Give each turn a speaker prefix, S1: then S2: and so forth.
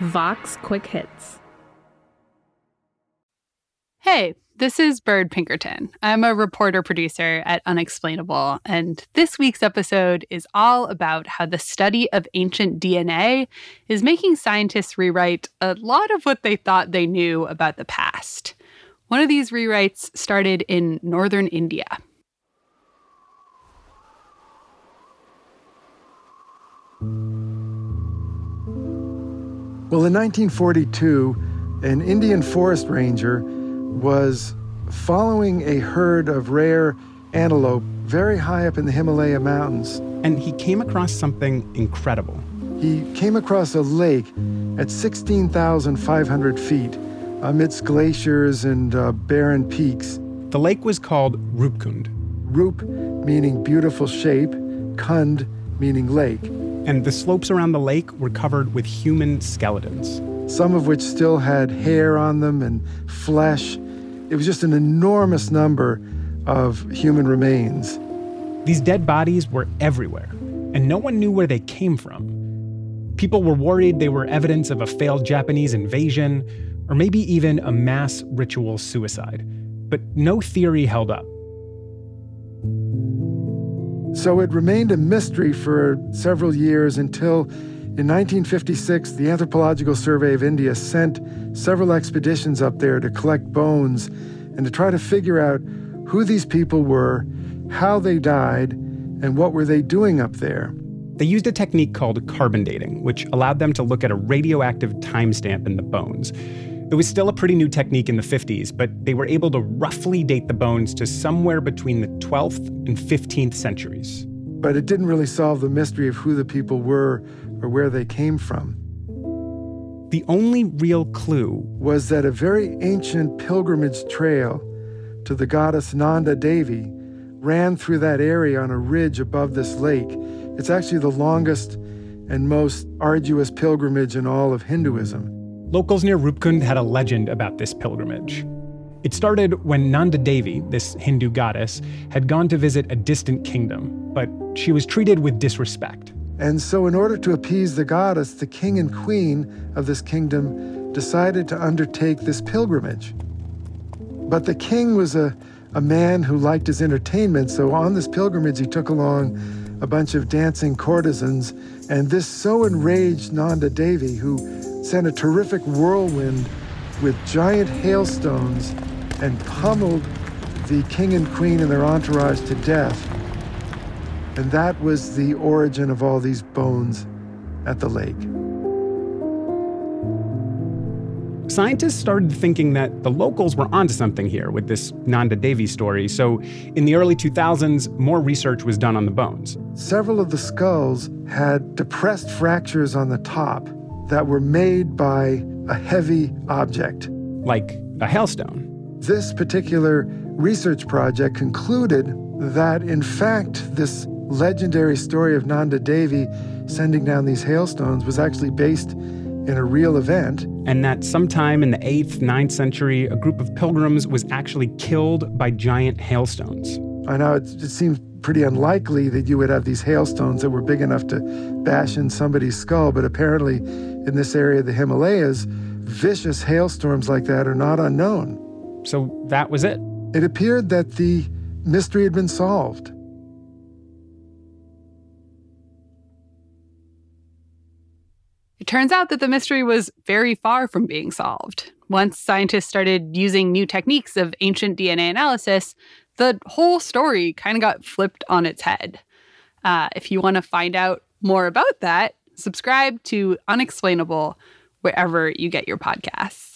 S1: Vox Quick Hits.
S2: Hey, this is Bird Pinkerton. I'm a reporter producer at Unexplainable, and this week's episode is all about how the study of ancient DNA is making scientists rewrite a lot of what they thought they knew about the past. One of these rewrites started in northern India.
S3: Well, in 1942, an Indian forest ranger was following a herd of rare antelope very high up in the Himalaya mountains.
S4: And he came across something incredible.
S3: He came across a lake at 16,500 feet amidst glaciers and uh, barren peaks.
S4: The lake was called Rupkund.
S3: Rup meaning beautiful shape, Kund meaning lake.
S4: And the slopes around the lake were covered with human skeletons.
S3: Some of which still had hair on them and flesh. It was just an enormous number of human remains.
S4: These dead bodies were everywhere, and no one knew where they came from. People were worried they were evidence of a failed Japanese invasion, or maybe even a mass ritual suicide. But no theory held up.
S3: So it remained a mystery for several years until in 1956 the Anthropological Survey of India sent several expeditions up there to collect bones and to try to figure out who these people were, how they died, and what were they doing up there.
S4: They used a technique called carbon dating, which allowed them to look at a radioactive timestamp in the bones. It was still a pretty new technique in the 50s, but they were able to roughly date the bones to somewhere between the 12th and 15th centuries.
S3: But it didn't really solve the mystery of who the people were or where they came from.
S4: The only real clue
S3: was that a very ancient pilgrimage trail to the goddess Nanda Devi ran through that area on a ridge above this lake. It's actually the longest and most arduous pilgrimage in all of Hinduism.
S4: Locals near Rupkund had a legend about this pilgrimage. It started when Nanda Devi, this Hindu goddess, had gone to visit a distant kingdom, but she was treated with disrespect.
S3: And so, in order to appease the goddess, the king and queen of this kingdom decided to undertake this pilgrimage. But the king was a, a man who liked his entertainment, so on this pilgrimage, he took along a bunch of dancing courtesans, and this so enraged Nanda Devi, who sent a terrific whirlwind with giant hailstones and pummeled the king and queen and their entourage to death. And that was the origin of all these bones at the lake.
S4: Scientists started thinking that the locals were onto something here with this Nanda Devi story, so in the early 2000s, more research was done on the bones.
S3: Several of the skulls had depressed fractures on the top that were made by a heavy object.
S4: Like a hailstone.
S3: This particular research project concluded that, in fact, this legendary story of Nanda Devi sending down these hailstones was actually based in a real event.
S4: And that sometime in the 8th, 9th century, a group of pilgrims was actually killed by giant hailstones.
S3: I know it, it seems pretty unlikely that you would have these hailstones that were big enough to bash in somebody's skull, but apparently in this area of the Himalayas, vicious hailstorms like that are not unknown.
S4: So that was it.
S3: It appeared that the mystery had been solved.
S2: It turns out that the mystery was very far from being solved. Once scientists started using new techniques of ancient DNA analysis, the whole story kind of got flipped on its head. Uh, if you want to find out more about that, subscribe to Unexplainable wherever you get your podcasts.